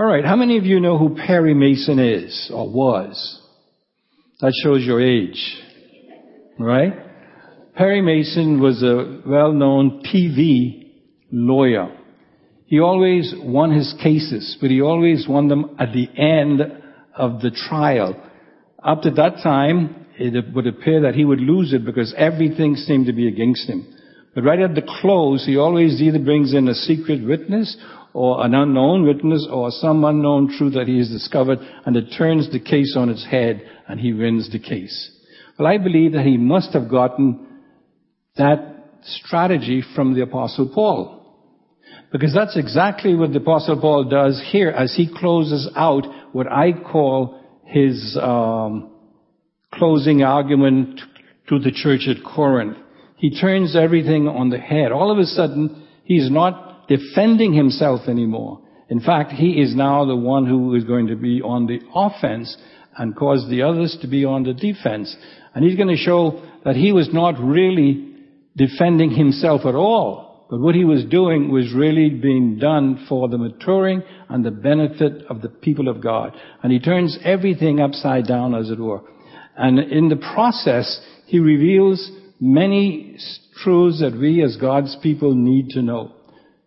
All right, how many of you know who Perry Mason is or was? That shows your age, right? Perry Mason was a well-known TV lawyer. He always won his cases, but he always won them at the end of the trial. Up to that time, it would appear that he would lose it because everything seemed to be against him. But right at the close, he always either brings in a secret witness or an unknown witness or some unknown truth that he has discovered and it turns the case on its head and he wins the case. Well, I believe that he must have gotten that strategy from the apostle Paul. Because that's exactly what the apostle Paul does here as he closes out what I call his um, closing argument to the church at Corinth. He turns everything on the head. All of a sudden, he's not defending himself anymore. In fact, he is now the one who is going to be on the offense and cause the others to be on the defense. And he's going to show that he was not really defending himself at all. But what he was doing was really being done for the maturing and the benefit of the people of God. And he turns everything upside down, as it were. And in the process, he reveals many truths that we as God's people need to know.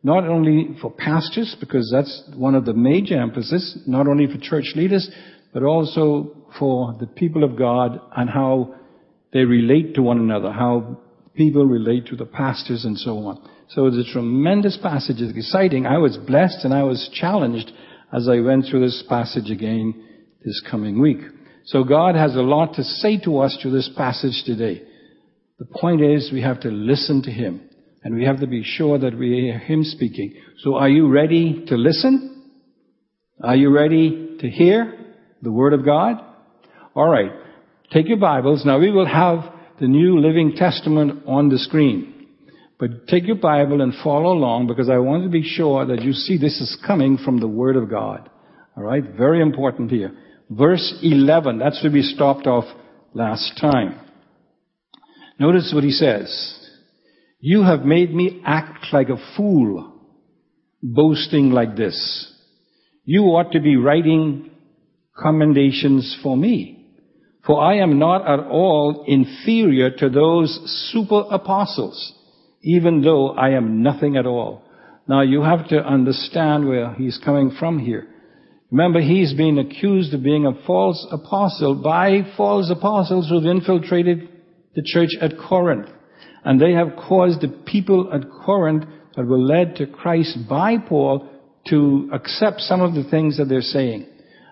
Not only for pastors, because that's one of the major emphasis, not only for church leaders, but also for the people of God and how they relate to one another, how people relate to the pastors and so on. So it's a tremendous passage. It's exciting. I was blessed and I was challenged as I went through this passage again this coming week. So God has a lot to say to us through this passage today. The point is we have to listen to Him and we have to be sure that we hear Him speaking. So are you ready to listen? Are you ready to hear the Word of God? Alright. Take your Bibles. Now we will have the New Living Testament on the screen. But take your Bible and follow along because I want to be sure that you see this is coming from the Word of God. Alright? Very important here. Verse 11. That's where we stopped off last time. Notice what he says. You have made me act like a fool, boasting like this. You ought to be writing commendations for me. For I am not at all inferior to those super apostles, even though I am nothing at all. Now you have to understand where he's coming from here. Remember, he's being accused of being a false apostle by false apostles who've infiltrated the church at Corinth. And they have caused the people at Corinth that were led to Christ by Paul to accept some of the things that they're saying.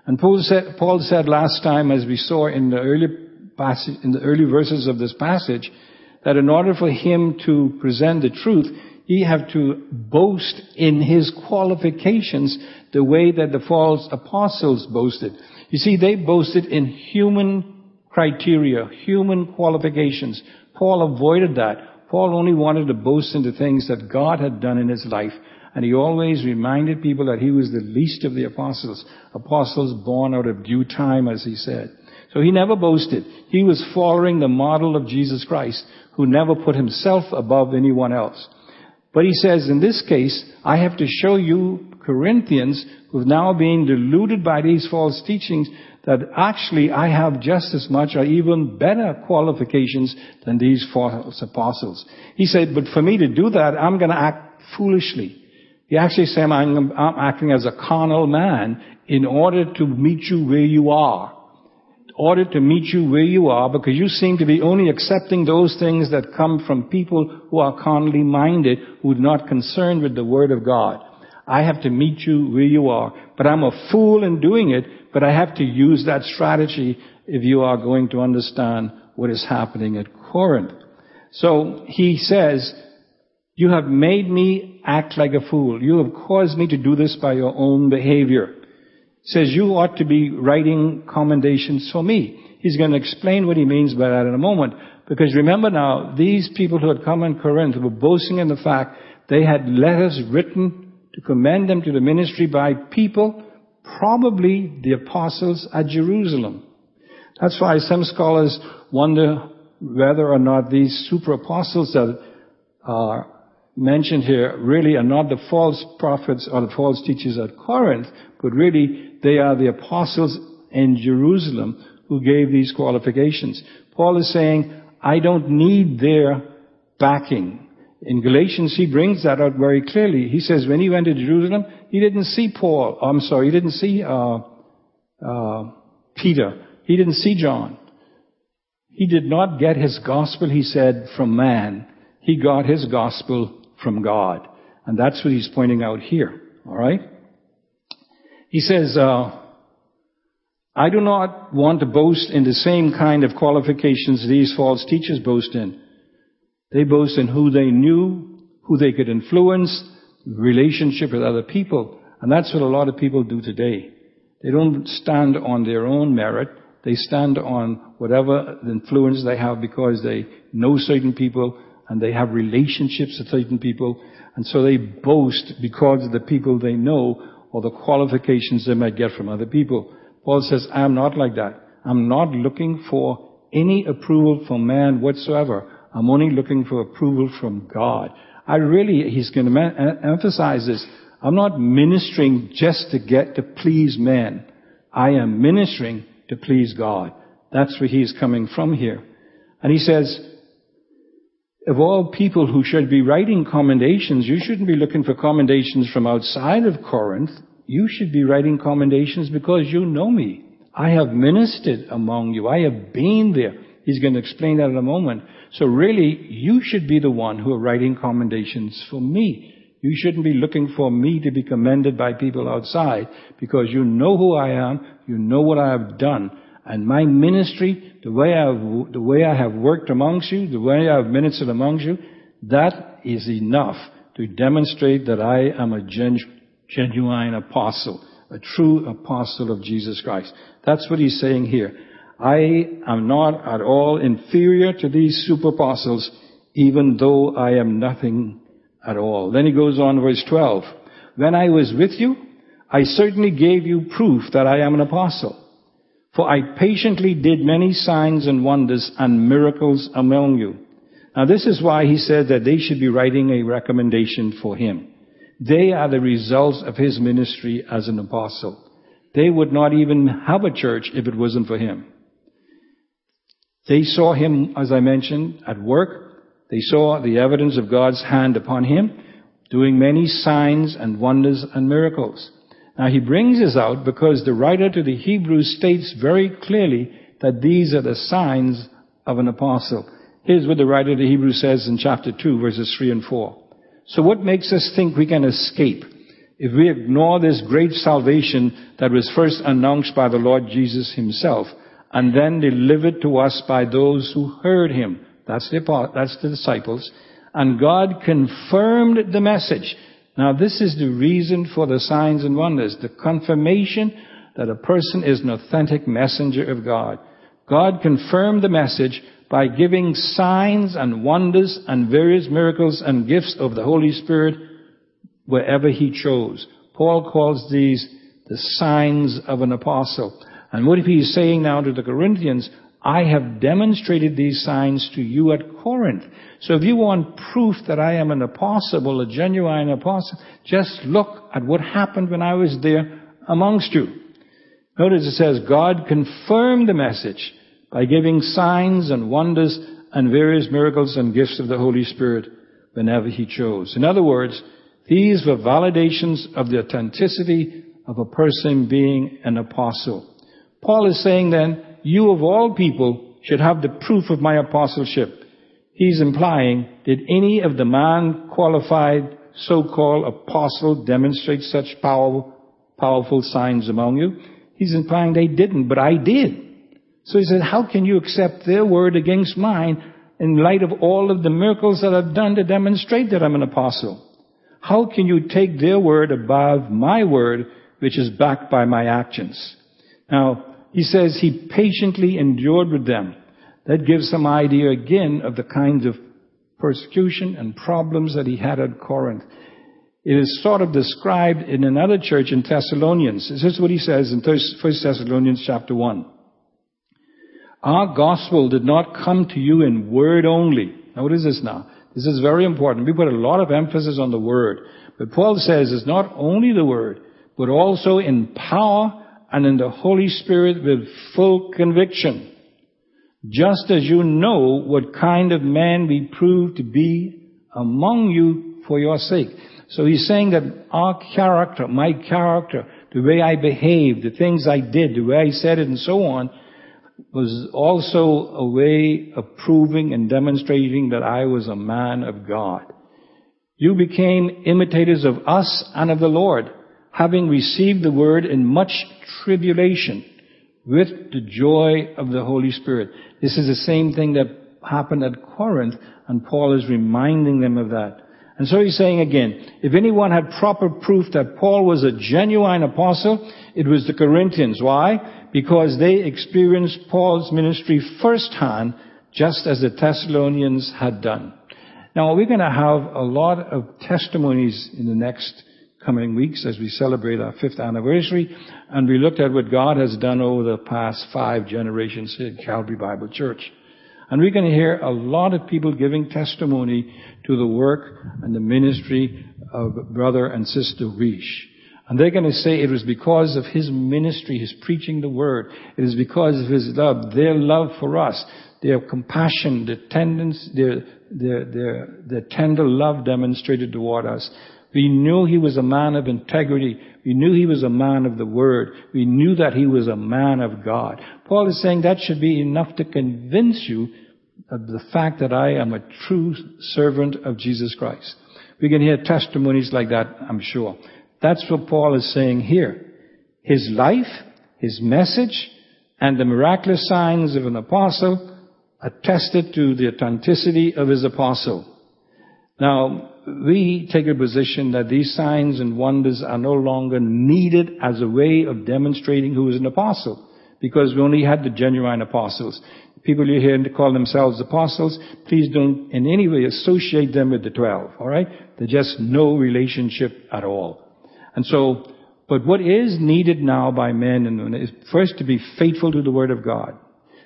And Paul said, Paul said last time, as we saw in the early passage, in the early verses of this passage, that in order for him to present the truth, he had to boast in his qualifications the way that the false apostles boasted. You see, they boasted in human criteria, human qualifications. Paul avoided that. Paul only wanted to boast in the things that God had done in his life. And he always reminded people that he was the least of the apostles. Apostles born out of due time, as he said. So he never boasted. He was following the model of Jesus Christ, who never put himself above anyone else. But he says, in this case, I have to show you Corinthians who've now been deluded by these false teachings that actually I have just as much or even better qualifications than these false apostles. He said, but for me to do that, I'm going to act foolishly. He actually said, I'm, I'm acting as a carnal man in order to meet you where you are In order to meet you where you are because you seem to be only accepting those things that come from people who are carnally minded, who are not concerned with the Word of God. I have to meet you where you are. But I'm a fool in doing it, but I have to use that strategy if you are going to understand what is happening at Corinth. So he says, you have made me act like a fool. You have caused me to do this by your own behavior says you ought to be writing commendations for me. He's going to explain what he means by that in a moment. Because remember now, these people who had come in Corinth were boasting in the fact they had letters written to commend them to the ministry by people, probably the apostles at Jerusalem. That's why some scholars wonder whether or not these super apostles that are mentioned here really are not the false prophets or the false teachers at Corinth, but really they are the apostles in Jerusalem who gave these qualifications. Paul is saying, I don't need their backing. In Galatians, he brings that out very clearly. He says when he went to Jerusalem, he didn't see Paul. I'm sorry, he didn't see uh, uh, Peter. He didn't see John. He did not get his gospel, he said, from man. He got his gospel from God. And that's what he's pointing out here. All right? He says, uh, I do not want to boast in the same kind of qualifications these false teachers boast in. They boast in who they knew, who they could influence, relationship with other people. And that's what a lot of people do today. They don't stand on their own merit. They stand on whatever influence they have because they know certain people and they have relationships with certain people. And so they boast because of the people they know or the qualifications they might get from other people. Paul says, I am not like that. I'm not looking for any approval from man whatsoever. I'm only looking for approval from God. I really, he's going to emphasize this. I'm not ministering just to get to please men. I am ministering to please God. That's where he's coming from here. And he says, of all people who should be writing commendations, you shouldn't be looking for commendations from outside of Corinth. You should be writing commendations because you know me. I have ministered among you. I have been there. He's going to explain that in a moment. So really, you should be the one who are writing commendations for me. You shouldn't be looking for me to be commended by people outside because you know who I am, you know what I have done, and my ministry, the way I have, the way I have worked amongst you, the way I have ministered amongst you, that is enough to demonstrate that I am a genuine apostle, a true apostle of Jesus Christ. That's what he's saying here. I am not at all inferior to these super apostles, even though I am nothing at all. Then he goes on verse 12. When I was with you, I certainly gave you proof that I am an apostle. For I patiently did many signs and wonders and miracles among you. Now this is why he said that they should be writing a recommendation for him. They are the results of his ministry as an apostle. They would not even have a church if it wasn't for him. They saw him, as I mentioned, at work. They saw the evidence of God's hand upon him, doing many signs and wonders and miracles. Now he brings this out because the writer to the Hebrews states very clearly that these are the signs of an apostle. Here's what the writer to the Hebrews says in chapter 2 verses 3 and 4. So what makes us think we can escape if we ignore this great salvation that was first announced by the Lord Jesus himself and then delivered to us by those who heard him? That's the, that's the disciples. And God confirmed the message. Now this is the reason for the signs and wonders. The confirmation that a person is an authentic messenger of God. God confirmed the message by giving signs and wonders and various miracles and gifts of the Holy Spirit wherever he chose. Paul calls these the signs of an apostle. And what if he's saying now to the Corinthians, I have demonstrated these signs to you at Corinth. So if you want proof that I am an apostle, a genuine apostle, just look at what happened when I was there amongst you. Notice it says, God confirmed the message by giving signs and wonders and various miracles and gifts of the Holy Spirit whenever He chose. In other words, these were validations of the authenticity of a person being an apostle. Paul is saying then, you of all people should have the proof of my apostleship. He's implying, did any of the man qualified so-called apostle demonstrate such powerful, powerful signs among you? He's implying they didn't, but I did. So he said, how can you accept their word against mine in light of all of the miracles that I've done to demonstrate that I'm an apostle? How can you take their word above my word, which is backed by my actions? Now, he says he patiently endured with them. That gives some idea again of the kinds of persecution and problems that he had at Corinth. It is sort of described in another church in Thessalonians. This is what he says in 1 Thessalonians chapter 1. Our gospel did not come to you in word only. Now what is this now? This is very important. We put a lot of emphasis on the word. But Paul says it's not only the word, but also in power and in the Holy Spirit with full conviction. Just as you know what kind of man we prove to be among you for your sake. So he's saying that our character, my character, the way I behaved, the things I did, the way I said it and so on, was also a way of proving and demonstrating that I was a man of God. You became imitators of us and of the Lord, having received the word in much tribulation with the joy of the Holy Spirit. This is the same thing that happened at Corinth, and Paul is reminding them of that. And so he's saying again, if anyone had proper proof that Paul was a genuine apostle, it was the Corinthians. Why? Because they experienced Paul's ministry firsthand, just as the Thessalonians had done. Now we're going to have a lot of testimonies in the next coming weeks as we celebrate our fifth anniversary, and we looked at what God has done over the past five generations at Calvary Bible Church. And we're going to hear a lot of people giving testimony to the work and the ministry of brother and sister Riche. And they're going to say it was because of his ministry, his preaching the word. It is because of his love, their love for us, their compassion, their tendence, their, their, their, their tender love demonstrated toward us. We knew he was a man of integrity. We knew he was a man of the word. We knew that he was a man of God. Paul is saying that should be enough to convince you of the fact that I am a true servant of Jesus Christ. We can hear testimonies like that, I'm sure. That's what Paul is saying here. His life, his message, and the miraculous signs of an apostle attested to the authenticity of his apostle. Now, we take a position that these signs and wonders are no longer needed as a way of demonstrating who is an apostle, because we only had the genuine apostles. People you hear call themselves apostles, please don't in any way associate them with the twelve, alright? They're just no relationship at all. And so, but what is needed now by men and women is first to be faithful to the Word of God.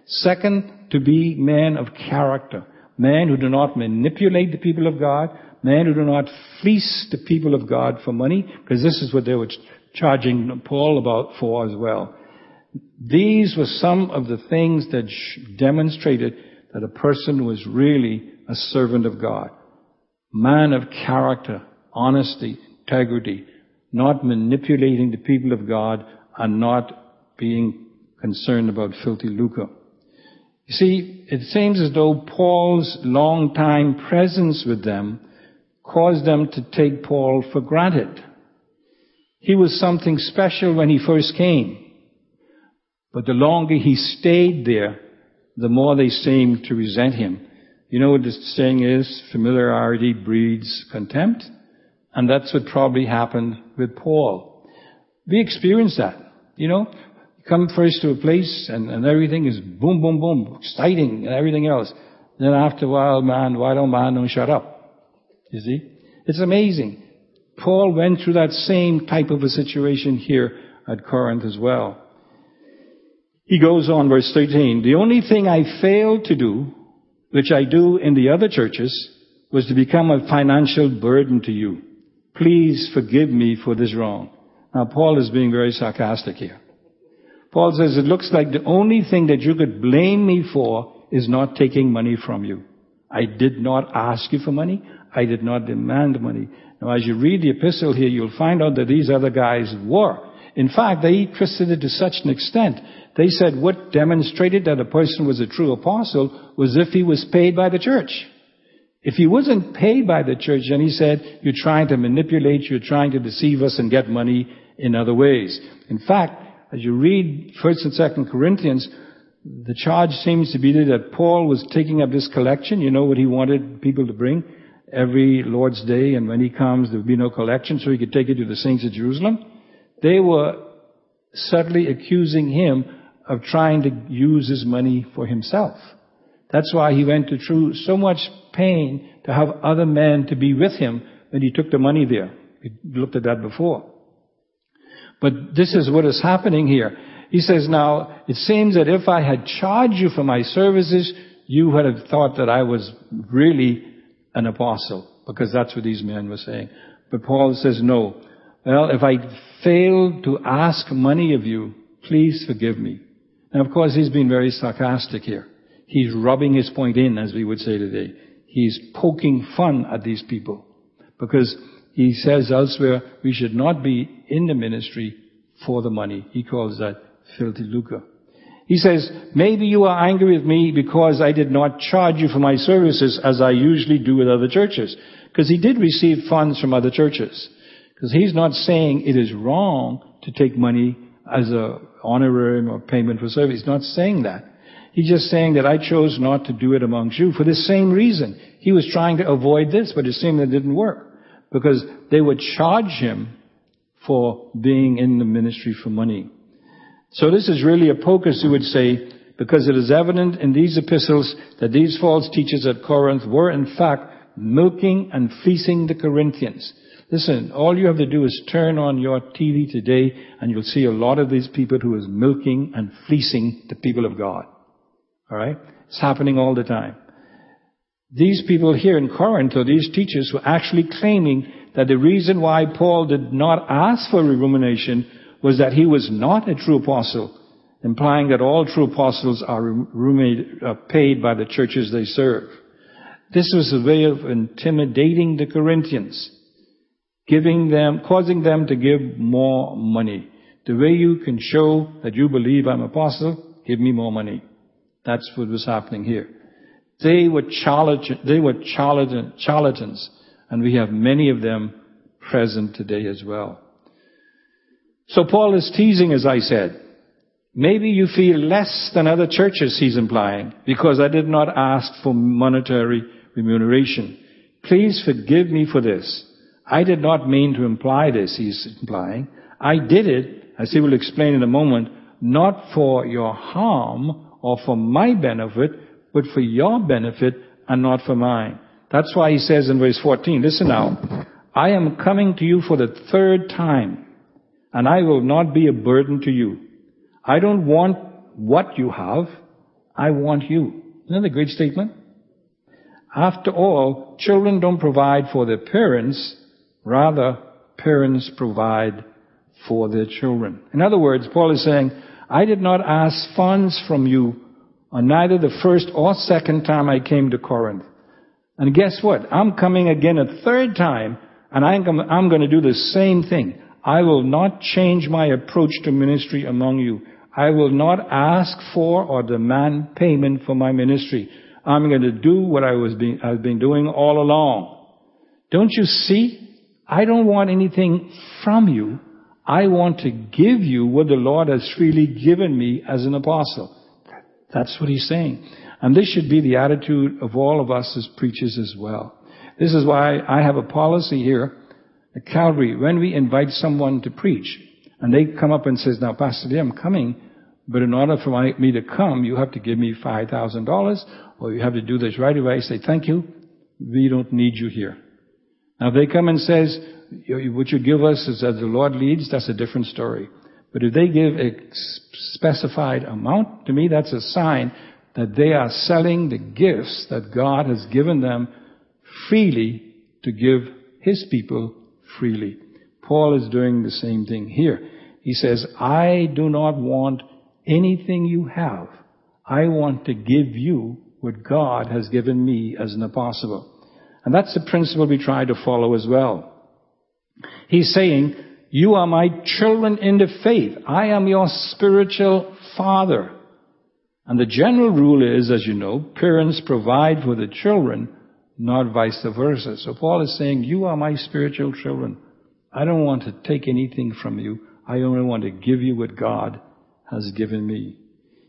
Second, to be men of character. Men who do not manipulate the people of God. Men who do not fleece the people of God for money, because this is what they were charging Paul about for as well. These were some of the things that demonstrated that a person was really a servant of God. Man of character, honesty, integrity, not manipulating the people of God and not being concerned about filthy lucre. You see, it seems as though Paul's long time presence with them caused them to take Paul for granted. He was something special when he first came. But the longer he stayed there, the more they seemed to resent him. You know what the saying is? Familiarity breeds contempt. And that's what probably happened with Paul. We experience that. You know, come first to a place and, and everything is boom, boom, boom, exciting and everything else. Then after a while, man, why don't man don't shut up? You see? It's amazing. Paul went through that same type of a situation here at Corinth as well. He goes on, verse 13, the only thing I failed to do, which I do in the other churches, was to become a financial burden to you. Please forgive me for this wrong. Now, Paul is being very sarcastic here. Paul says, it looks like the only thing that you could blame me for is not taking money from you. I did not ask you for money. I did not demand money. Now, as you read the epistle here, you'll find out that these other guys were. In fact, they twisted it to such an extent they said what demonstrated that a person was a true apostle was if he was paid by the church. If he wasn't paid by the church, then he said, you're trying to manipulate, you're trying to deceive us and get money in other ways. In fact, as you read 1st and 2nd Corinthians, the charge seems to be that Paul was taking up this collection. You know what he wanted people to bring? Every Lord's Day, and when he comes, there would be no collection, so he could take it to the saints of Jerusalem. They were subtly accusing him of trying to use his money for himself. That's why he went through so much pain to have other men to be with him when he took the money there. We looked at that before. But this is what is happening here. He says, now, it seems that if I had charged you for my services, you would have thought that I was really an apostle, because that's what these men were saying. But Paul says, no. Well, if I fail to ask money of you, please forgive me. And of course, he's been very sarcastic here. He's rubbing his point in, as we would say today. He's poking fun at these people. Because he says elsewhere, we should not be in the ministry for the money. He calls that filthy lucre. He says, maybe you are angry with me because I did not charge you for my services as I usually do with other churches. Because he did receive funds from other churches. Because he's not saying it is wrong to take money as a honorarium or payment for service. He's not saying that. He's just saying that I chose not to do it amongst you for the same reason. He was trying to avoid this, but it seemed that it didn't work. Because they would charge him for being in the ministry for money. So this is really a as you would say, because it is evident in these epistles that these false teachers at Corinth were in fact milking and fleecing the Corinthians. Listen, all you have to do is turn on your TV today and you'll see a lot of these people who is milking and fleecing the people of God. Alright? It's happening all the time. These people here in Corinth, or these teachers, were actually claiming that the reason why Paul did not ask for remuneration was that he was not a true apostle, implying that all true apostles are uh, paid by the churches they serve. This was a way of intimidating the Corinthians, giving them, causing them to give more money. The way you can show that you believe I'm apostle, give me more money. That's what was happening here. They were charlatans, they were charlatans, and we have many of them present today as well. So Paul is teasing, as I said. Maybe you feel less than other churches, he's implying, because I did not ask for monetary remuneration. Please forgive me for this. I did not mean to imply this, he's implying. I did it, as he will explain in a moment, not for your harm or for my benefit, but for your benefit and not for mine. That's why he says in verse 14, listen now, I am coming to you for the third time and I will not be a burden to you. I don't want what you have, I want you. Isn't that a great statement? After all, children don't provide for their parents, rather, parents provide for their children. In other words, Paul is saying, I did not ask funds from you on neither the first or second time I came to Corinth. And guess what? I'm coming again a third time, and I'm, I'm going to do the same thing. I will not change my approach to ministry among you. I will not ask for or demand payment for my ministry. I'm going to do what I was being, I've been doing all along. Don't you see? I don't want anything from you. I want to give you what the Lord has freely given me as an apostle. That's what he's saying. And this should be the attitude of all of us as preachers as well. This is why I have a policy here at Calvary, when we invite someone to preach, and they come up and says, now Pastor Lee, I'm coming, but in order for my, me to come, you have to give me $5,000, or you have to do this right away. I say, thank you, we don't need you here. Now if they come and says, what you give us is as the Lord leads, that's a different story. But if they give a specified amount, to me that's a sign that they are selling the gifts that God has given them freely to give His people freely. Paul is doing the same thing here. He says, I do not want anything you have. I want to give you what God has given me as an apostle. And that's the principle we try to follow as well. He's saying, you are my children in the faith. I am your spiritual father. And the general rule is, as you know, parents provide for the children not vice versa. So Paul is saying, you are my spiritual children. I don't want to take anything from you. I only want to give you what God has given me.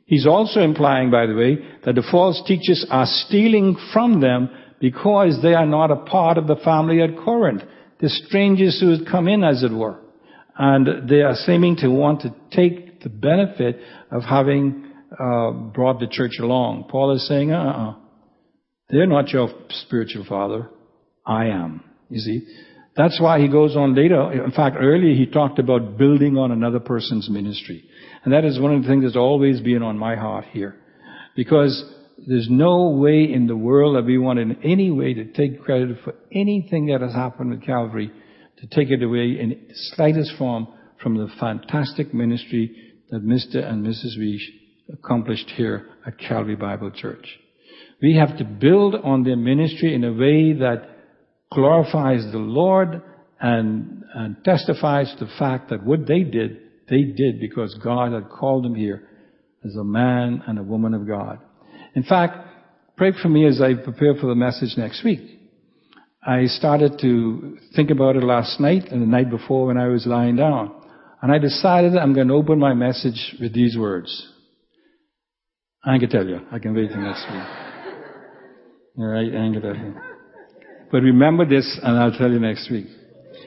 He's also implying, by the way, that the false teachers are stealing from them because they are not a part of the family at Corinth. The strangers who had come in, as it were. And they are seeming to want to take the benefit of having uh, brought the church along. Paul is saying, uh-uh. They're not your spiritual father. I am. You see? That's why he goes on later. In fact, earlier he talked about building on another person's ministry. And that is one of the things that's always been on my heart here. Because there's no way in the world that we want in any way to take credit for anything that has happened with Calvary, to take it away in slightest form from the fantastic ministry that Mr. and Mrs. Reich accomplished here at Calvary Bible Church. We have to build on their ministry in a way that glorifies the Lord and, and testifies to the fact that what they did, they did because God had called them here as a man and a woman of God. In fact, pray for me as I prepare for the message next week. I started to think about it last night and the night before when I was lying down. And I decided I'm going to open my message with these words. I can tell you. I can wait till next week. All right, I can tell you. But remember this, and I'll tell you next week.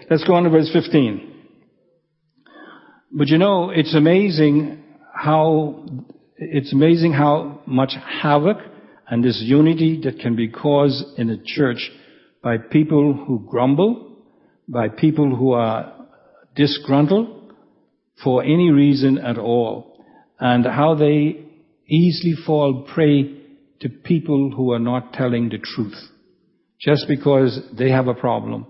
Let's go on to verse 15. But you know, it's amazing how, it's amazing how much havoc and disunity that can be caused in a church by people who grumble, by people who are disgruntled for any reason at all, and how they easily fall prey to people who are not telling the truth. Just because they have a problem,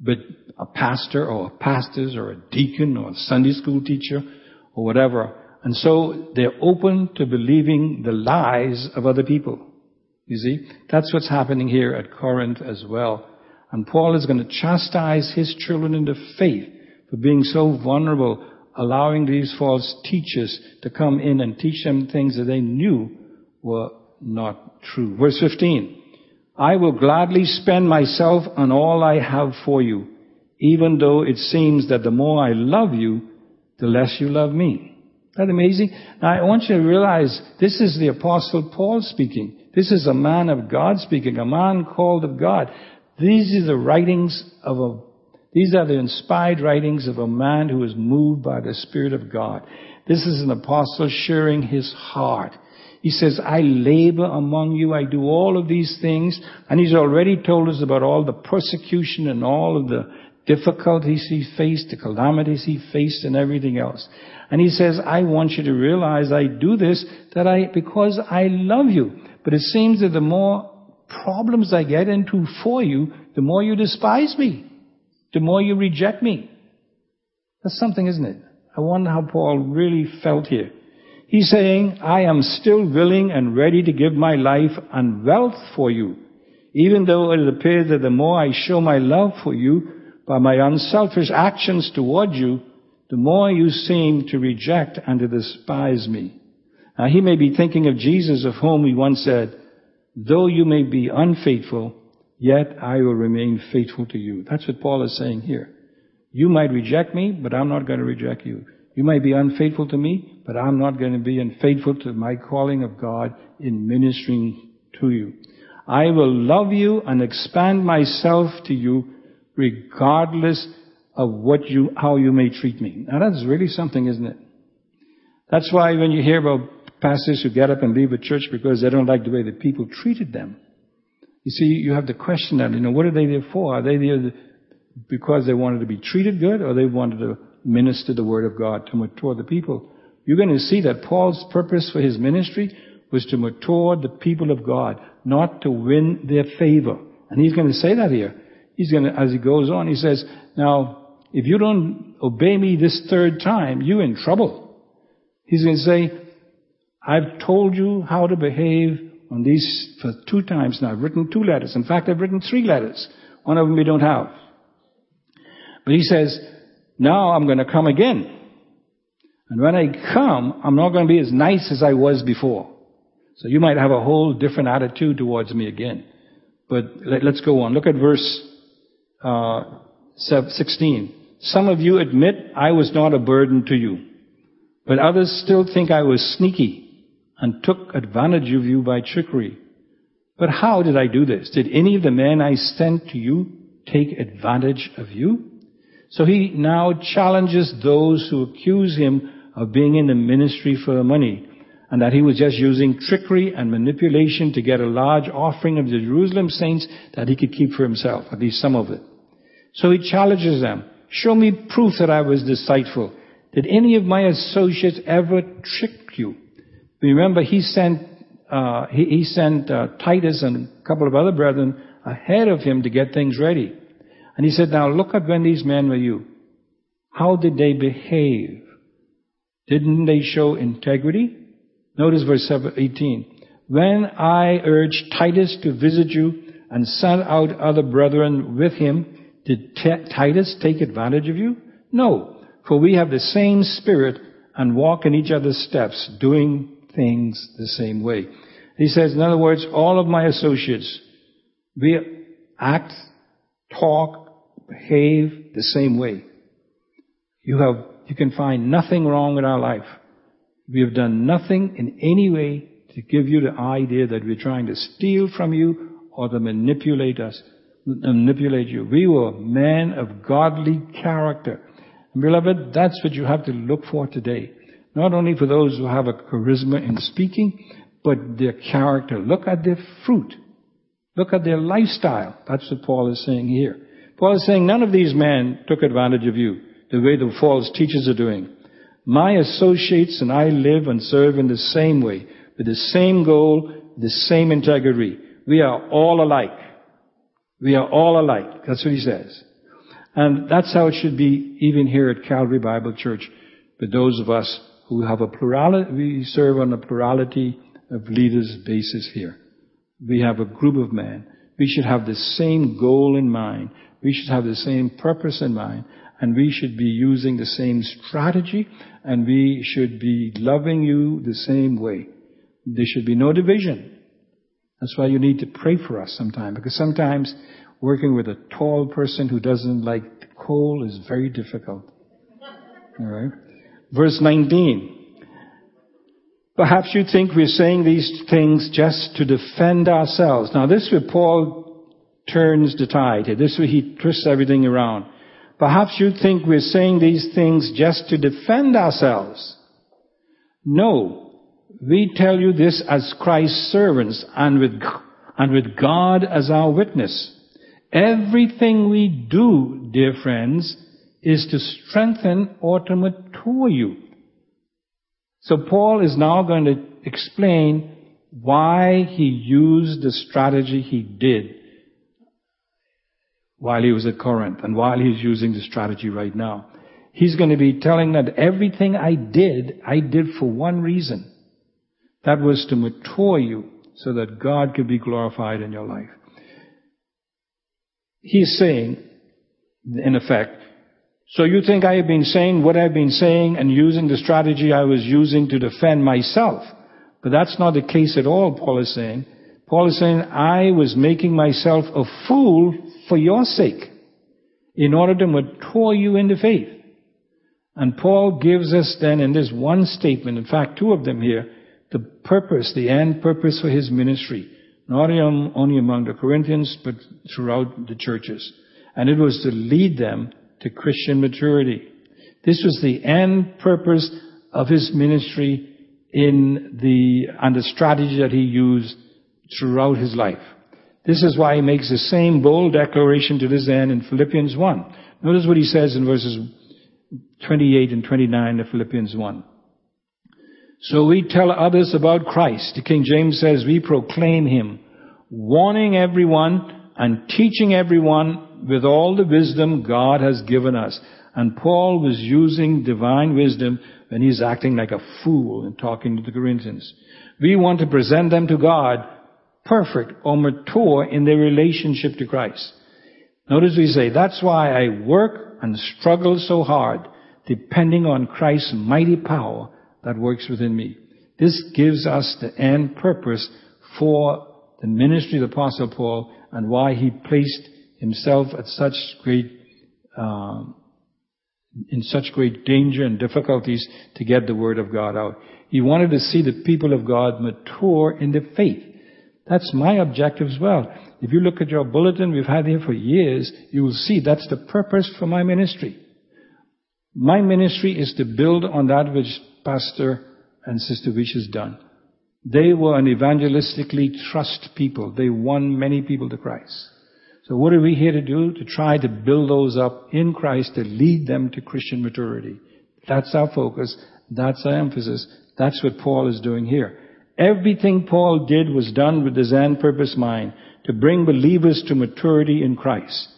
but a pastor or a pastors or a deacon or a Sunday school teacher or whatever. And so they're open to believing the lies of other people. You see? That's what's happening here at Corinth as well. And Paul is going to chastise his children in the faith for being so vulnerable, allowing these false teachers to come in and teach them things that they knew were not true. Verse 15. I will gladly spend myself on all I have for you even though it seems that the more I love you, the less you love me. Isn't that amazing? Now I want you to realize this is the apostle Paul speaking. This is a man of God speaking, a man called of God. These are the writings of a, these are the inspired writings of a man who is moved by the Spirit of God. This is an apostle sharing his heart. He says, I labor among you, I do all of these things, and he's already told us about all the persecution and all of the difficulties he faced, the calamities he faced, and everything else. And he says, I want you to realize I do this that I, because I love you. But it seems that the more problems I get into for you, the more you despise me. The more you reject me. That's something, isn't it? I wonder how Paul really felt here. He's saying, I am still willing and ready to give my life and wealth for you. Even though it appears that the more I show my love for you, by my unselfish actions toward you, the more you seem to reject and to despise me. Now he may be thinking of Jesus of whom he once said, though you may be unfaithful, yet I will remain faithful to you. That's what Paul is saying here. You might reject me, but I'm not going to reject you. You might be unfaithful to me, but I'm not going to be unfaithful to my calling of God in ministering to you. I will love you and expand myself to you regardless of what you, how you may treat me. Now that's really something, isn't it? That's why when you hear about pastors who get up and leave a church because they don't like the way the people treated them, you see, you have to question that. You know, what are they there for? Are they there because they wanted to be treated good or they wanted to minister the word of God to mature the people? You're going to see that Paul's purpose for his ministry was to mature the people of God, not to win their favor. And he's going to say that here. He's going to, as he goes on, he says, now, if you don't obey me this third time, you're in trouble. He's going to say, I've told you how to behave on these for two times now. I've written two letters. In fact, I've written three letters. One of them we don't have. But he says, now I'm going to come again. And when I come, I'm not going to be as nice as I was before. So you might have a whole different attitude towards me again. But let, us go on. Look at verse uh, 16. Some of you admit I was not a burden to you, but others still think I was sneaky and took advantage of you by trickery. But how did I do this? Did any of the men I sent to you take advantage of you? So he now challenges those who accuse him of being in the ministry for money and that he was just using trickery and manipulation to get a large offering of the Jerusalem saints that he could keep for himself, at least some of it. So he challenges them. Show me proof that I was deceitful. Did any of my associates ever trick you? Remember, he sent uh, he, he, sent uh, Titus and a couple of other brethren ahead of him to get things ready. And he said, now look at when these men were you. How did they behave? Didn't they show integrity? Notice verse 18. When I urged Titus to visit you and sent out other brethren with him, did T- Titus take advantage of you? No, for we have the same spirit and walk in each other's steps, doing things the same way. He says, in other words, all of my associates, we act, talk, behave the same way. You have, you can find nothing wrong with our life. We have done nothing in any way to give you the idea that we're trying to steal from you or to manipulate us, manipulate you. We were men of godly character. And beloved, that's what you have to look for today. Not only for those who have a charisma in speaking, but their character. Look at their fruit. Look at their lifestyle. That's what Paul is saying here. Paul is saying none of these men took advantage of you the way the false teachers are doing. My associates and I live and serve in the same way, with the same goal, the same integrity. We are all alike. We are all alike. That's what he says. And that's how it should be even here at Calvary Bible Church. But those of us who have a plurality, we serve on a plurality of leaders basis here. We have a group of men. We should have the same goal in mind. We should have the same purpose in mind. And we should be using the same strategy. And we should be loving you the same way. There should be no division. That's why you need to pray for us sometimes. Because sometimes working with a tall person who doesn't like coal is very difficult. Alright? Verse 19. Perhaps you think we're saying these things just to defend ourselves. Now this where Paul turns the tide here. This where he twists everything around. Perhaps you think we're saying these things just to defend ourselves. No. We tell you this as Christ's servants and with, and with God as our witness. Everything we do, dear friends, is to strengthen or mature you. So Paul is now going to explain why he used the strategy he did while he was at Corinth and while he's using the strategy right now. He's going to be telling that everything I did, I did for one reason. That was to mature you so that God could be glorified in your life. He's saying, in effect, so you think I have been saying what I've been saying and using the strategy I was using to defend myself. But that's not the case at all, Paul is saying. Paul is saying, I was making myself a fool for your sake in order to mature you in the faith. And Paul gives us then in this one statement, in fact, two of them here, the purpose, the end purpose for his ministry not only among the Corinthians, but throughout the churches. And it was to lead them to Christian maturity. This was the end purpose of his ministry in the, and the strategy that he used throughout his life. This is why he makes the same bold declaration to this end in Philippians 1. Notice what he says in verses 28 and 29 of Philippians 1. So we tell others about Christ. The King James says we proclaim him, warning everyone and teaching everyone with all the wisdom God has given us. And Paul was using divine wisdom when he's acting like a fool and talking to the Corinthians. We want to present them to God perfect or mature in their relationship to Christ. Notice we say, that's why I work and struggle so hard, depending on Christ's mighty power that works within me. This gives us the end purpose for the ministry of the Apostle Paul and why he placed himself at such great, um, in such great danger and difficulties to get the word of God out. He wanted to see the people of God mature in the faith. That's my objective as well. If you look at your bulletin we've had here for years, you will see that's the purpose for my ministry. My ministry is to build on that which Pastor and Sister Wish has done. They were an evangelistically trust people. They won many people to Christ. So what are we here to do? To try to build those up in Christ to lead them to Christian maturity. That's our focus. That's our emphasis. That's what Paul is doing here. Everything Paul did was done with his end purpose mind to bring believers to maturity in Christ.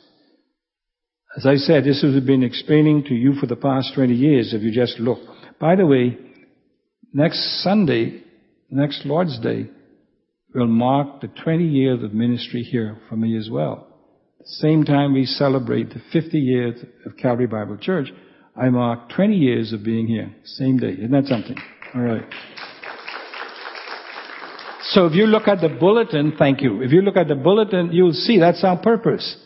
As I said, this has been explaining to you for the past 20 years if you just look. By the way, next Sunday, next Lord's Day, will mark the 20 years of ministry here for me as well. Same time we celebrate the 50 years of Calvary Bible Church, I mark 20 years of being here. Same day. Isn't that something? All right. So if you look at the bulletin, thank you. If you look at the bulletin, you'll see that's our purpose.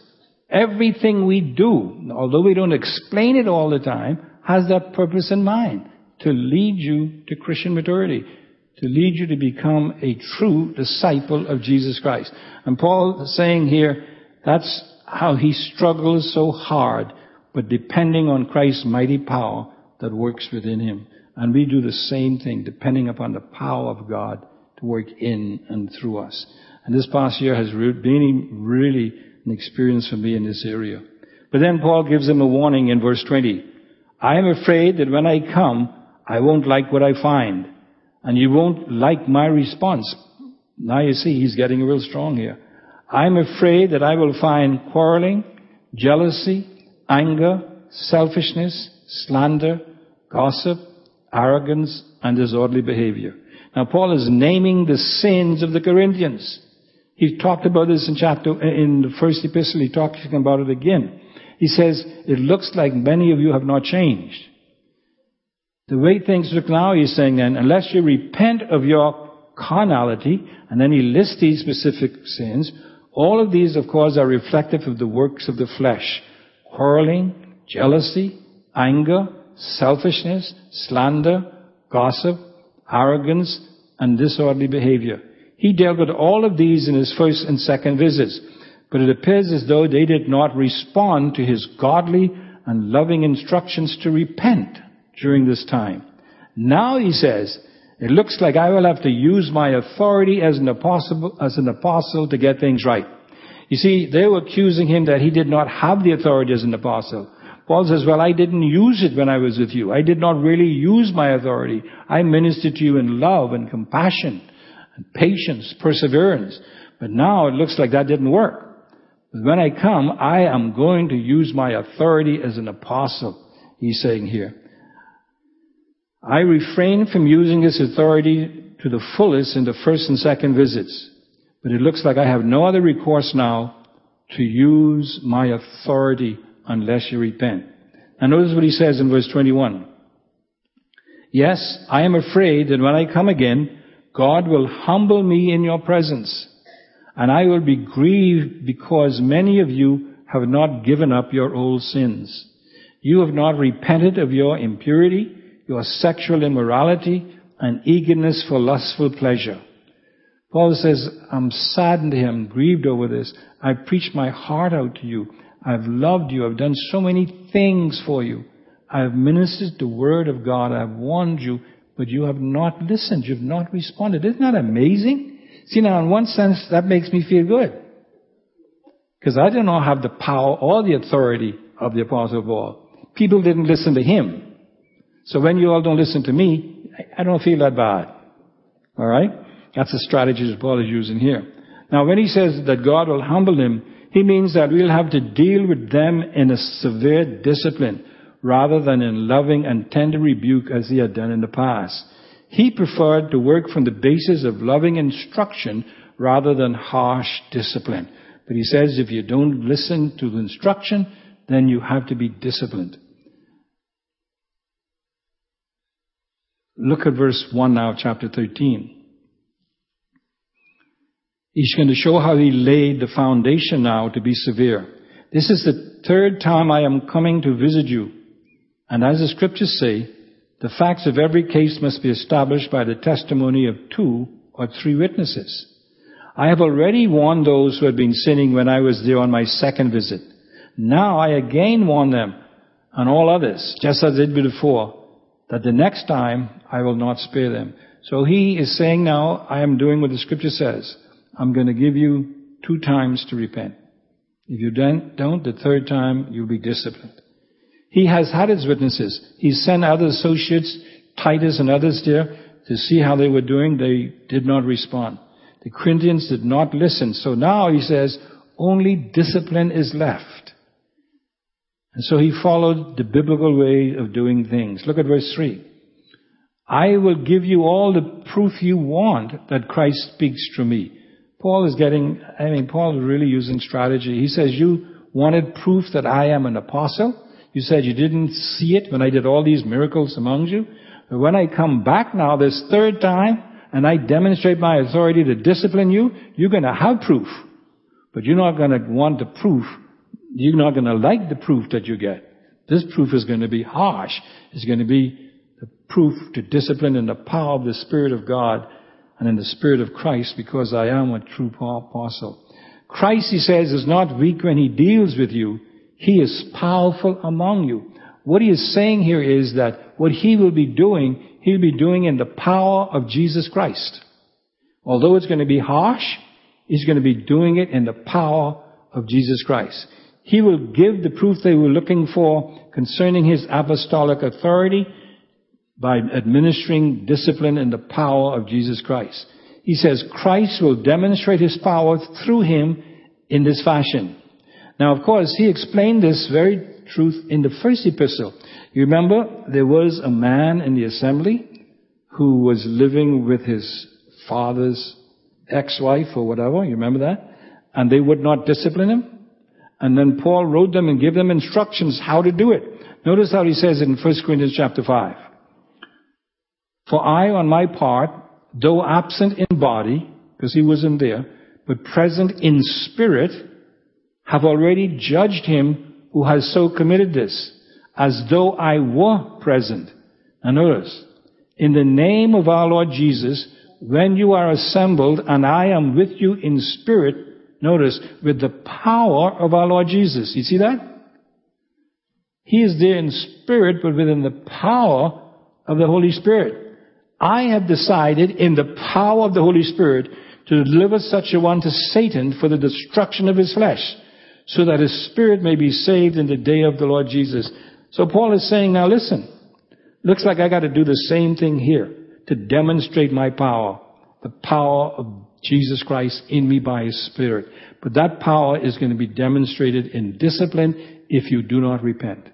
Everything we do, although we don't explain it all the time, has that purpose in mind. To lead you to Christian maturity. To lead you to become a true disciple of Jesus Christ. And Paul is saying here, that's how he struggles so hard, but depending on Christ's mighty power that works within him. And we do the same thing, depending upon the power of God to work in and through us. And this past year has been really an experience for me in this area. But then Paul gives him a warning in verse 20. I am afraid that when I come, I won't like what I find. And you won't like my response. Now you see, he's getting real strong here. I'm afraid that I will find quarreling, jealousy, anger, selfishness, slander, gossip, arrogance, and disorderly behavior. Now Paul is naming the sins of the Corinthians. He talked about this in chapter, in the first epistle, he talking about it again. He says, it looks like many of you have not changed. The way things look now, he's saying then, unless you repent of your carnality, and then he lists these specific sins, all of these, of course, are reflective of the works of the flesh. Quarreling, jealousy, anger, selfishness, slander, gossip, arrogance, and disorderly behavior. He dealt with all of these in his first and second visits, but it appears as though they did not respond to his godly and loving instructions to repent during this time. Now he says, it looks like I will have to use my authority as an apostle, as an apostle to get things right. You see, they were accusing him that he did not have the authority as an apostle. Paul says, well, I didn't use it when I was with you. I did not really use my authority. I ministered to you in love and compassion and patience, perseverance. But now it looks like that didn't work. But when I come, I am going to use my authority as an apostle, he's saying here. I refrain from using his authority to the fullest in the first and second visits, but it looks like I have no other recourse now to use my authority unless you repent. Now notice what he says in verse 21. Yes, I am afraid that when I come again, God will humble me in your presence, and I will be grieved because many of you have not given up your old sins. You have not repented of your impurity your sexual immorality and eagerness for lustful pleasure. Paul says, I'm saddened here, I'm grieved over this. I preached my heart out to you. I've loved you. I've done so many things for you. I have ministered the word of God. I have warned you, but you have not listened. You've not responded. Isn't that amazing? See, now in one sense, that makes me feel good. Because I do not have the power or the authority of the Apostle Paul. People didn't listen to him. So when you all don't listen to me, I don't feel that bad. Alright? That's the strategy that Paul is using here. Now when he says that God will humble him, he means that we'll have to deal with them in a severe discipline rather than in loving and tender rebuke as he had done in the past. He preferred to work from the basis of loving instruction rather than harsh discipline. But he says if you don't listen to the instruction, then you have to be disciplined. Look at verse 1 now, chapter 13. He's going to show how he laid the foundation now to be severe. This is the third time I am coming to visit you. And as the scriptures say, the facts of every case must be established by the testimony of two or three witnesses. I have already warned those who had been sinning when I was there on my second visit. Now I again warn them and all others, just as I did before, that the next time I will not spare them. So he is saying now, I am doing what the scripture says. I'm going to give you two times to repent. If you don't, the third time, you'll be disciplined. He has had his witnesses. He sent other associates, Titus and others there, to see how they were doing. They did not respond. The Corinthians did not listen. So now he says, only discipline is left. And so he followed the biblical way of doing things. Look at verse 3. I will give you all the proof you want that Christ speaks through me. Paul is getting, I mean, Paul is really using strategy. He says, you wanted proof that I am an apostle. You said you didn't see it when I did all these miracles among you. But when I come back now this third time and I demonstrate my authority to discipline you, you're going to have proof. But you're not going to want the proof. You're not going to like the proof that you get. This proof is going to be harsh. It's going to be the proof to discipline in the power of the Spirit of God and in the Spirit of Christ because I am a true apostle. Christ, he says, is not weak when he deals with you. He is powerful among you. What he is saying here is that what he will be doing, he'll be doing in the power of Jesus Christ. Although it's going to be harsh, he's going to be doing it in the power of Jesus Christ. He will give the proof they were looking for concerning his apostolic authority by administering discipline in the power of Jesus Christ. He says Christ will demonstrate his power through him in this fashion. Now, of course, he explained this very truth in the first epistle. You remember there was a man in the assembly who was living with his father's ex-wife or whatever. You remember that? And they would not discipline him. And then Paul wrote them and gave them instructions how to do it. Notice how he says in 1 Corinthians chapter 5. For I, on my part, though absent in body, because he wasn't there, but present in spirit, have already judged him who has so committed this, as though I were present. And notice, in the name of our Lord Jesus, when you are assembled and I am with you in spirit, notice, with the power of our Lord Jesus. You see that? He is there in spirit, but within the power of the Holy Spirit. I have decided in the power of the Holy Spirit to deliver such a one to Satan for the destruction of his flesh so that his spirit may be saved in the day of the Lord Jesus. So Paul is saying, now listen, looks like I got to do the same thing here to demonstrate my power, the power of Jesus Christ in me by his spirit. But that power is going to be demonstrated in discipline if you do not repent,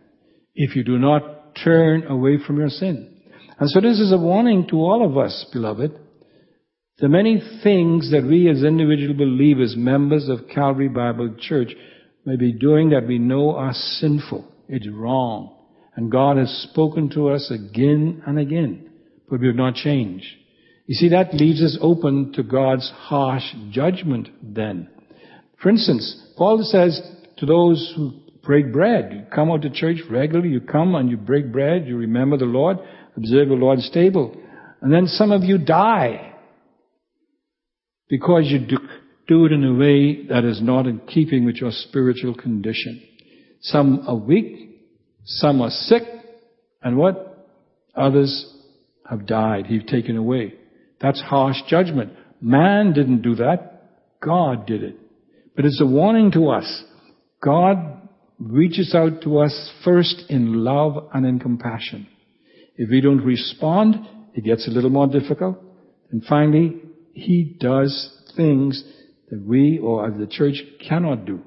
if you do not turn away from your sin. And so this is a warning to all of us, beloved. The many things that we as individual believers, members of Calvary Bible Church, may be doing that we know are sinful. It's wrong. And God has spoken to us again and again, but we have not changed. You see, that leaves us open to God's harsh judgment then. For instance, Paul says to those who break bread, you come out to church regularly, you come and you break bread, you remember the Lord, observe the Lord's table. And then some of you die because you do, do it in a way that is not in keeping with your spiritual condition. Some are weak, some are sick, and what? Others have died. He's taken away. That's harsh judgment. Man didn't do that. God did it. But it's a warning to us. God reaches out to us first in love and in compassion. If we don't respond, it gets a little more difficult. And finally, He does things that we or the church cannot do.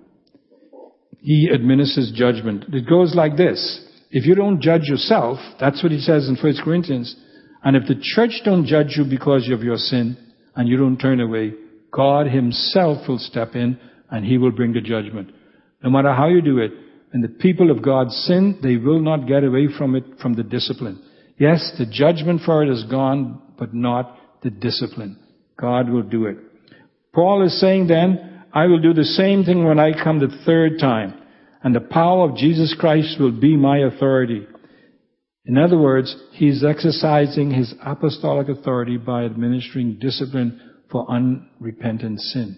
He administers judgment. It goes like this. If you don't judge yourself, that's what he says in 1 Corinthians, and if the church don't judge you because of your sin and you don't turn away, God himself will step in and he will bring the judgment. No matter how you do it, and the people of God sin, they will not get away from it, from the discipline. Yes, the judgment for it is gone, but not the discipline. God will do it. Paul is saying then, I will do the same thing when I come the third time, and the power of Jesus Christ will be my authority. In other words, he is exercising his apostolic authority by administering discipline for unrepentant sin.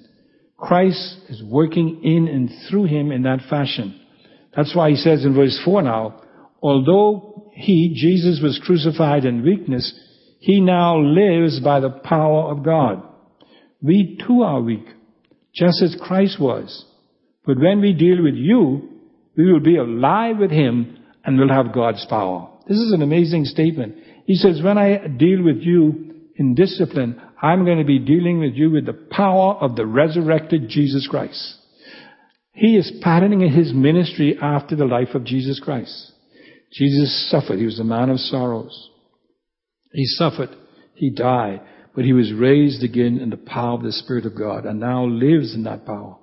Christ is working in and through him in that fashion. That's why he says in verse 4 now, although he, Jesus, was crucified in weakness, he now lives by the power of God. We too are weak, just as Christ was. But when we deal with you, we will be alive with Him and will have God's power. This is an amazing statement. He says, when I deal with you, in discipline, I'm going to be dealing with you with the power of the resurrected Jesus Christ. He is patterning his ministry after the life of Jesus Christ. Jesus suffered. He was a man of sorrows. He suffered. He died. But he was raised again in the power of the Spirit of God and now lives in that power.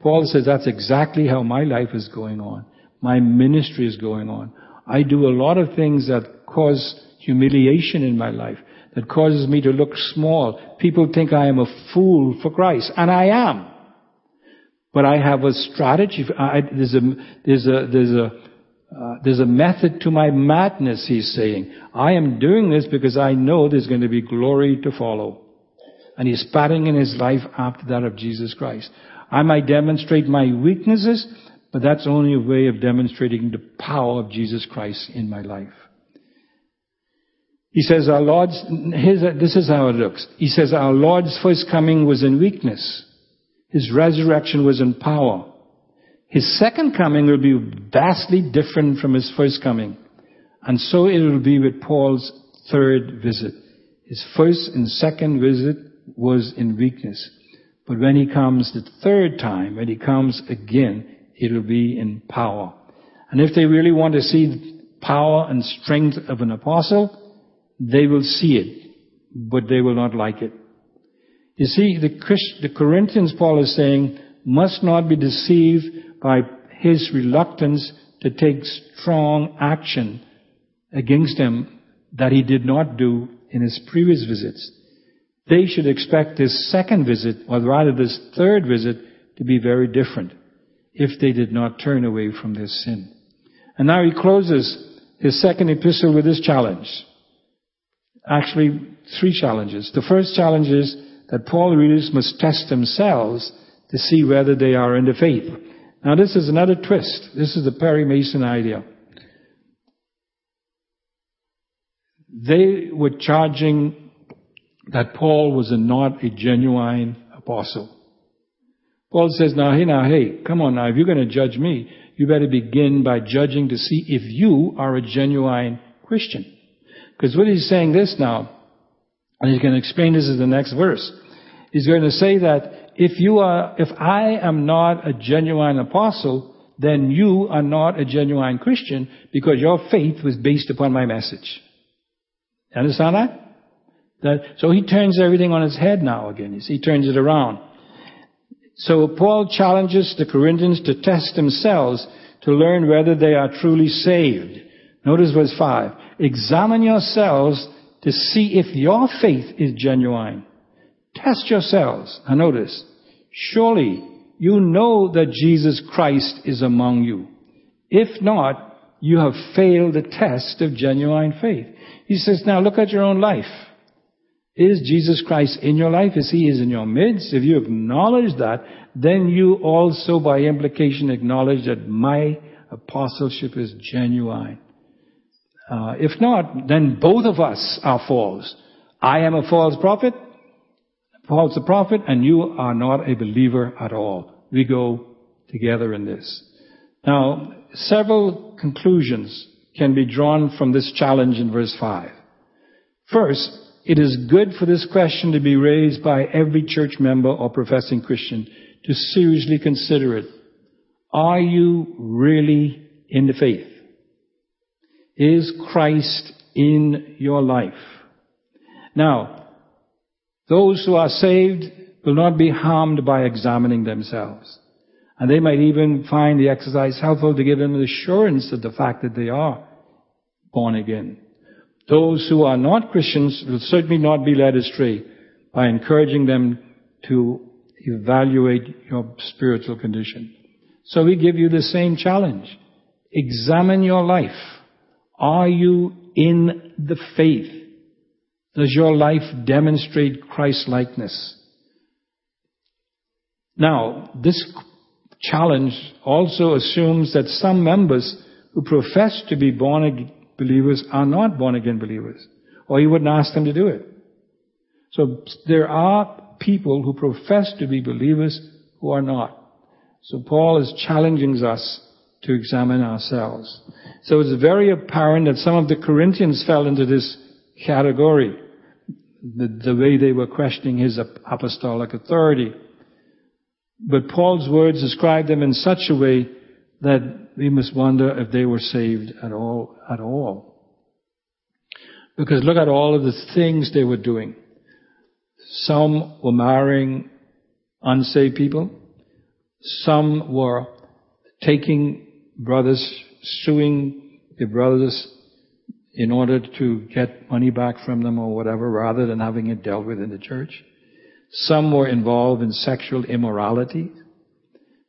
Paul says that's exactly how my life is going on. My ministry is going on. I do a lot of things that cause humiliation in my life, that causes me to look small. People think I am a fool for Christ, and I am. But I have a strategy. I, there's a, there's a, there's a, uh, there's a method to my madness, he's saying. I am doing this because I know there's going to be glory to follow. And he's patting in his life after that of Jesus Christ. I might demonstrate my weaknesses, but that's only a way of demonstrating the power of Jesus Christ in my life. He says our Lord's, his, this is how it looks. He says our Lord's first coming was in weakness. His resurrection was in power. His second coming will be vastly different from his first coming. And so it will be with Paul's third visit. His first and second visit was in weakness. But when he comes the third time, when he comes again, it'll be in power. And if they really want to see power and strength of an apostle, they will see it, but they will not like it. You see, the, Christ, the Corinthians, Paul is saying, must not be deceived by his reluctance to take strong action against them that he did not do in his previous visits. They should expect this second visit, or rather this third visit, to be very different if they did not turn away from their sin. And now he closes his second epistle with this challenge. Actually, three challenges. The first challenge is that Paul readers must test themselves to see whether they are in the faith. Now this is another twist. This is the Perry Mason idea. They were charging that Paul was not a genuine apostle. Paul says, now, hey, now, hey, come on now, if you're going to judge me, you better begin by judging to see if you are a genuine Christian. Because what he's saying this now, and he's going to explain this in the next verse. He's going to say that if you are, if I am not a genuine apostle, then you are not a genuine Christian because your faith was based upon my message. Understand that? that so he turns everything on its head now again. He turns it around. So Paul challenges the Corinthians to test themselves to learn whether they are truly saved. Notice verse 5. Examine yourselves to see if your faith is genuine. Test yourselves. And notice, surely you know that Jesus Christ is among you. If not, you have failed the test of genuine faith. He says, now look at your own life. Is Jesus Christ in your life? Is He is in your midst? If you acknowledge that, then you also by implication acknowledge that my apostleship is genuine. Uh, if not, then both of us are false. I am a false prophet, Paul's a prophet, and you are not a believer at all. We go together in this. Now, several conclusions can be drawn from this challenge in verse 5. First, it is good for this question to be raised by every church member or professing Christian to seriously consider it. Are you really in the faith? Is Christ in your life? Now, those who are saved will not be harmed by examining themselves. And they might even find the exercise helpful to give them an assurance of the fact that they are born again. Those who are not Christians will certainly not be led astray by encouraging them to evaluate your spiritual condition. So we give you the same challenge. Examine your life. Are you in the faith? Does your life demonstrate Christ likeness? Now, this challenge also assumes that some members who profess to be born again believers are not born again believers, or he wouldn't ask them to do it. So there are people who profess to be believers who are not. So Paul is challenging us to examine ourselves. So it's very apparent that some of the Corinthians fell into this category. the, the way they were questioning his apostolic authority. But Paul's words describe them in such a way that we must wonder if they were saved at all, at all. Because look at all of the things they were doing. Some were marrying unsaved people. Some were taking brothers, suing their brothers in order to get money back from them or whatever, rather than having it dealt with in the church. Some were involved in sexual immorality,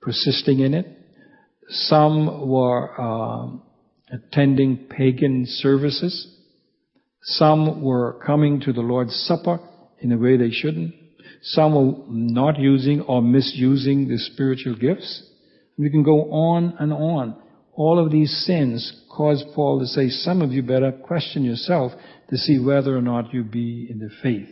persisting in it. Some were uh, attending pagan services. Some were coming to the Lord's Supper in a way they shouldn't. Some were not using or misusing the spiritual gifts. We can go on and on. All of these sins cause Paul to say, some of you better question yourself to see whether or not you be in the faith.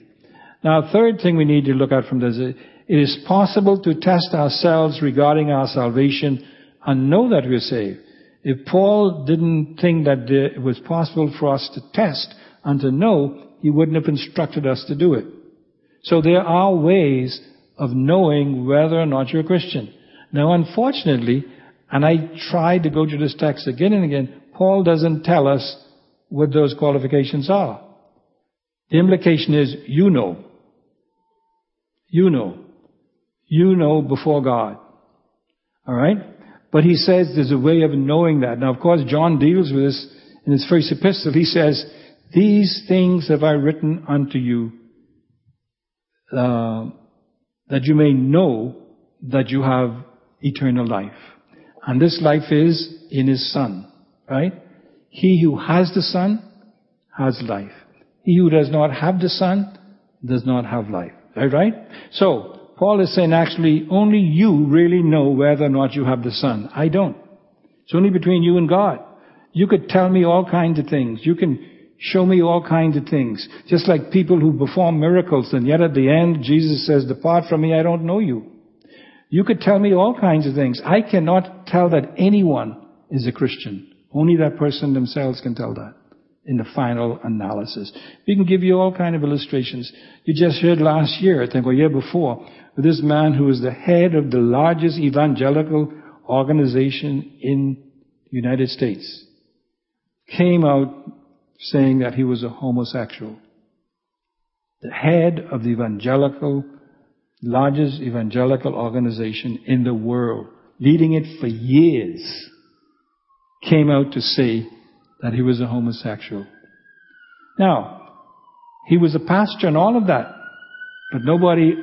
Now, third thing we need to look at from this, it is possible to test ourselves regarding our salvation and know that we're saved. If Paul didn't think that it was possible for us to test and to know, he wouldn't have instructed us to do it. So there are ways of knowing whether or not you're a Christian. Now, unfortunately, and I tried to go to this text again and again, Paul doesn't tell us what those qualifications are. The implication is, you know. You know. You know before God. Alright? But he says there's a way of knowing that. Now, of course, John deals with this in his first epistle. He says, These things have I written unto you, uh, that you may know that you have eternal life. And this life is in his Son, right? He who has the Son has life. He who does not have the Son does not have life. Right, right? So, Paul is saying actually only you really know whether or not you have the Son. I don't. It's only between you and God. You could tell me all kinds of things. You can show me all kinds of things. Just like people who perform miracles and yet at the end Jesus says, depart from me, I don't know you. You could tell me all kinds of things. I cannot tell that anyone is a Christian. Only that person themselves can tell that in the final analysis. We can give you all kind of illustrations. You just heard last year, I think, or year before, this man who was the head of the largest evangelical organization in the United States, came out saying that he was a homosexual. The head of the evangelical largest evangelical organization in the world, leading it for years, came out to say that he was a homosexual. Now, he was a pastor and all of that, but nobody,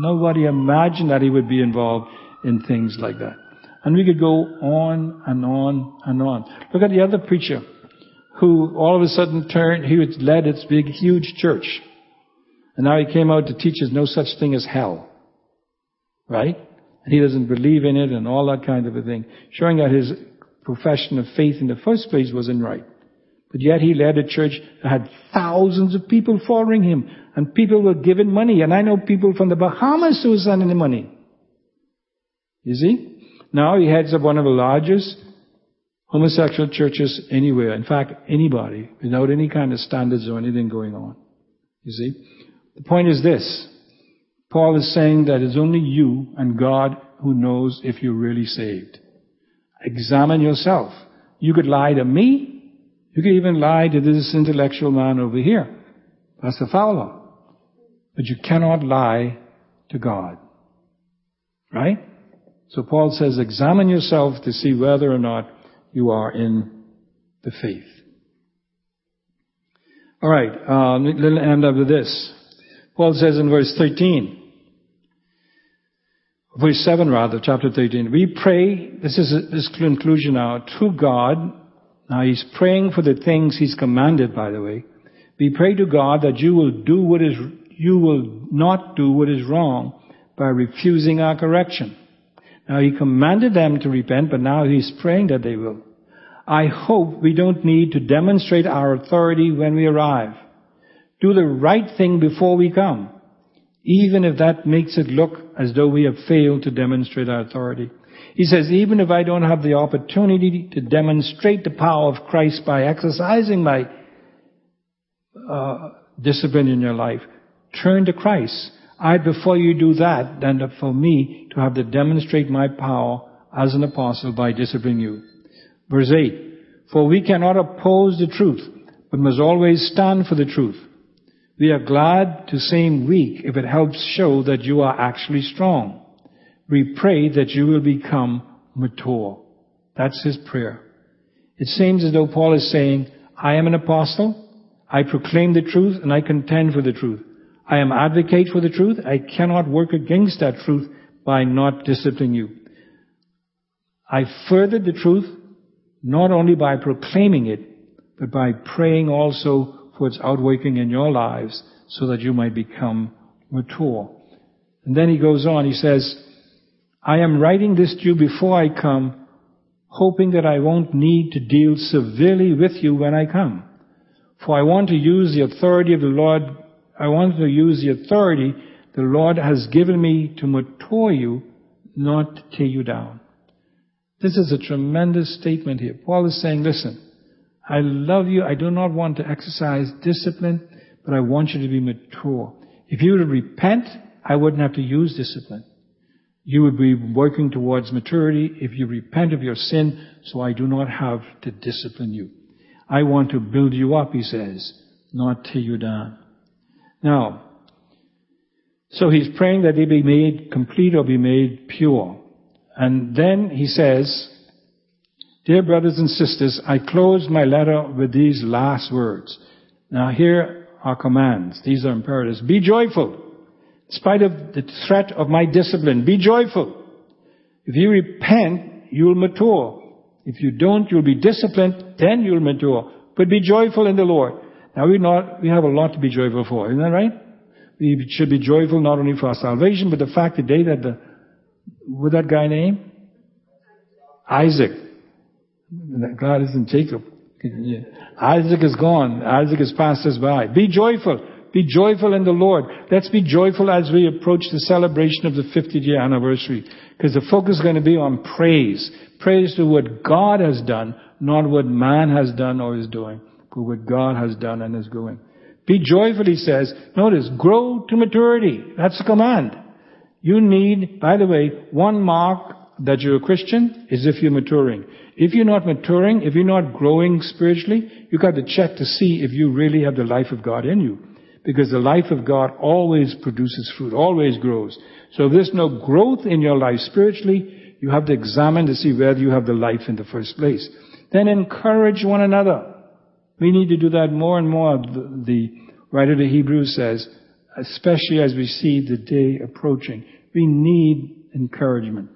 nobody imagined that he would be involved in things like that. And we could go on and on and on. Look at the other preacher who all of a sudden turned, he led its big, huge church. And now he came out to teach us no such thing as hell. Right? And he doesn't believe in it and all that kind of a thing. Showing that his profession of faith in the first place wasn't right. But yet he led a church that had thousands of people following him. And people were giving money. And I know people from the Bahamas who were sending him money. You see? Now he heads up one of the largest homosexual churches anywhere. In fact, anybody, without any kind of standards or anything going on. You see? The point is this. Paul is saying that it's only you and God who knows if you're really saved. Examine yourself. You could lie to me. You could even lie to this intellectual man over here, Pastor Fowler. But you cannot lie to God. Right? So Paul says, examine yourself to see whether or not you are in the faith. All right, uh, let's end up with this. Paul says in verse 13, verse 7 rather, chapter 13, we pray, this is this conclusion now, to God, now he's praying for the things he's commanded, by the way. We pray to God that you will do what is, you will not do what is wrong by refusing our correction. Now he commanded them to repent, but now he's praying that they will. I hope we don't need to demonstrate our authority when we arrive do the right thing before we come, even if that makes it look as though we have failed to demonstrate our authority. He says, even if I don't have the opportunity to demonstrate the power of Christ by exercising my uh, discipline in your life, turn to Christ. I'd before you do that than for me to have to demonstrate my power as an apostle by disciplining you. Verse 8. For we cannot oppose the truth, but must always stand for the truth. We are glad to seem weak if it helps show that you are actually strong. We pray that you will become mature. That's his prayer. It seems as though Paul is saying, I am an apostle, I proclaim the truth, and I contend for the truth. I am advocate for the truth. I cannot work against that truth by not disciplining you. I furthered the truth not only by proclaiming it, but by praying also for its outworking in your lives so that you might become mature. And then he goes on, he says, I am writing this to you before I come, hoping that I won't need to deal severely with you when I come. For I want to use the authority of the Lord, I want to use the authority the Lord has given me to mature you, not to tear you down. This is a tremendous statement here. Paul is saying, listen, I love you. I do not want to exercise discipline, but I want you to be mature. If you to repent, I wouldn't have to use discipline. You would be working towards maturity if you repent of your sin, so I do not have to discipline you. I want to build you up, he says, not tear you down. Now, so he's praying that they be made complete or be made pure. And then he says, Dear brothers and sisters, I close my letter with these last words. Now here are commands. These are imperatives. Be joyful. In spite of the threat of my discipline, be joyful. If you repent, you'll mature. If you don't, you'll be disciplined, then you'll mature. But be joyful in the Lord. Now we not, we have a lot to be joyful for, isn't that right? We should be joyful not only for our salvation, but the fact today that the what that guy name? Isaac. God isn't Jacob. Isaac is gone. Isaac has passed us by. Be joyful. Be joyful in the Lord. Let's be joyful as we approach the celebration of the 50th year anniversary. Because the focus is going to be on praise. Praise to what God has done, not what man has done or is doing, but what God has done and is doing. Be joyful, he says. Notice, grow to maturity. That's the command. You need, by the way, one mark that you're a Christian is if you're maturing. If you're not maturing, if you're not growing spiritually, you've got to check to see if you really have the life of God in you. Because the life of God always produces fruit, always grows. So if there's no growth in your life spiritually, you have to examine to see whether you have the life in the first place. Then encourage one another. We need to do that more and more. The, the writer of the Hebrews says, especially as we see the day approaching. We need encouragement.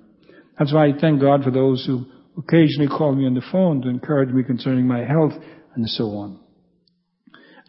That's why I thank God for those who occasionally call me on the phone to encourage me concerning my health and so on.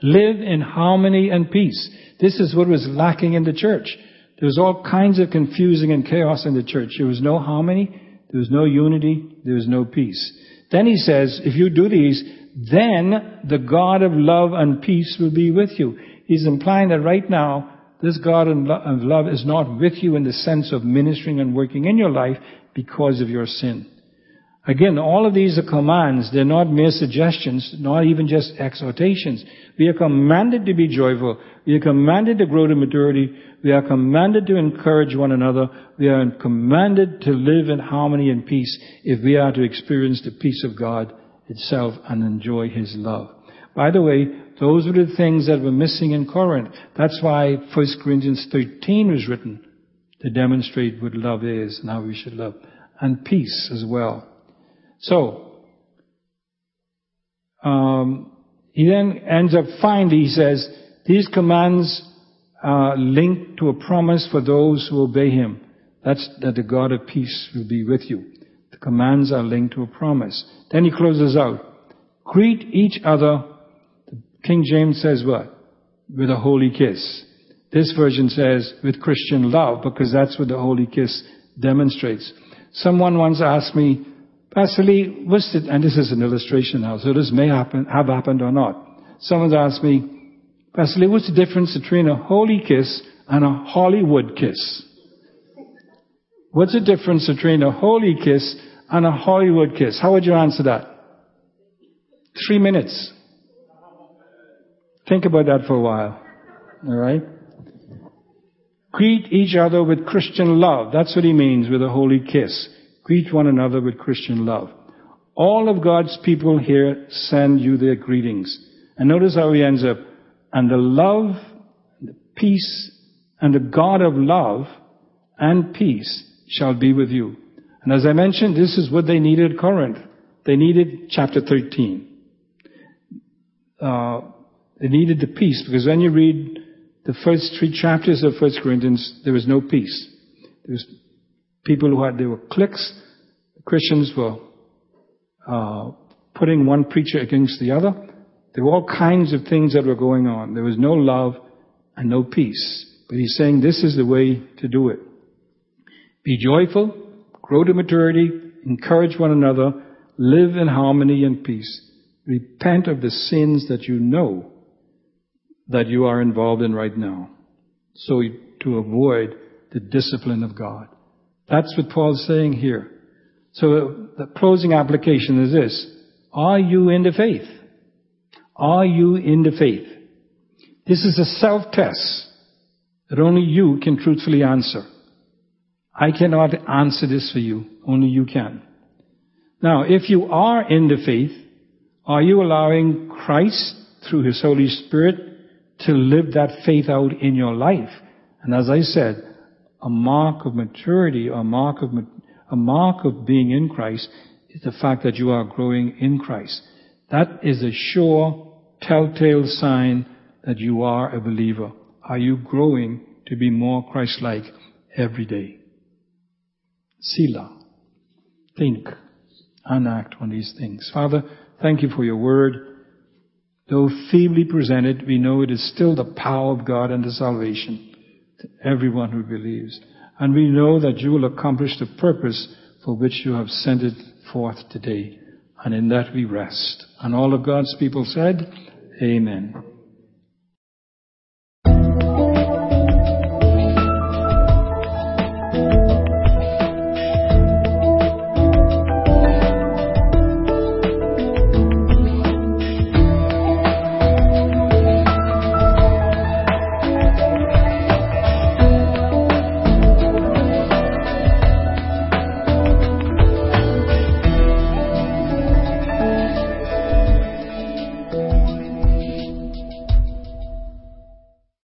Live in harmony and peace. This is what was lacking in the church. There was all kinds of confusing and chaos in the church. There was no harmony, there was no unity, there was no peace. Then he says, if you do these, then the God of love and peace will be with you. He's implying that right now, this God of love is not with you in the sense of ministering and working in your life because of your sin. Again, all of these are commands. They're not mere suggestions, not even just exhortations. We are commanded to be joyful. We are commanded to grow to maturity. We are commanded to encourage one another. We are commanded to live in harmony and peace if we are to experience the peace of God itself and enjoy His love. By the way, those were the things that were missing in Corinth. That's why 1 Corinthians 13 was written to demonstrate what love is and how we should love. And peace as well. So, um, he then ends up finally, he says, these commands are linked to a promise for those who obey him. That's that the God of peace will be with you. The commands are linked to a promise. Then he closes out. Greet each other King James says what? With a holy kiss. This version says with Christian love because that's what the holy kiss demonstrates. Someone once asked me, Pastor Lee, what's it, and this is an illustration now, so this may happen, have happened or not. Someone's asked me, Pastor Lee, what's the difference between a holy kiss and a Hollywood kiss? What's the difference between a holy kiss and a Hollywood kiss? How would you answer that? Three minutes. Think about that for a while. Alright? Greet each other with Christian love. That's what he means with a holy kiss. Greet one another with Christian love. All of God's people here send you their greetings. And notice how he ends up. And the love, the peace, and the God of love and peace shall be with you. And as I mentioned, this is what they needed at Corinth. They needed chapter 13. Uh, they needed the peace because when you read the first three chapters of First Corinthians, there was no peace. There was people who had, there were cliques. Christians were uh, putting one preacher against the other. There were all kinds of things that were going on. There was no love and no peace. But he's saying this is the way to do it. Be joyful, grow to maturity, encourage one another, live in harmony and peace. Repent of the sins that you know that you are involved in right now. So to avoid the discipline of God. That's what Paul's saying here. So the closing application is this. Are you in the faith? Are you in the faith? This is a self-test that only you can truthfully answer. I cannot answer this for you. Only you can. Now, if you are in the faith, are you allowing Christ through His Holy Spirit to live that faith out in your life? And as I said, a mark of maturity, a mark of, a mark of being in Christ is the fact that you are growing in Christ. That is a sure telltale sign that you are a believer. Are you growing to be more Christ-like every day? Selah. Think and act on these things. Father, thank you for your word. Though feebly presented, we know it is still the power of God and the salvation to everyone who believes. And we know that you will accomplish the purpose for which you have sent it forth today. And in that we rest. And all of God's people said, Amen.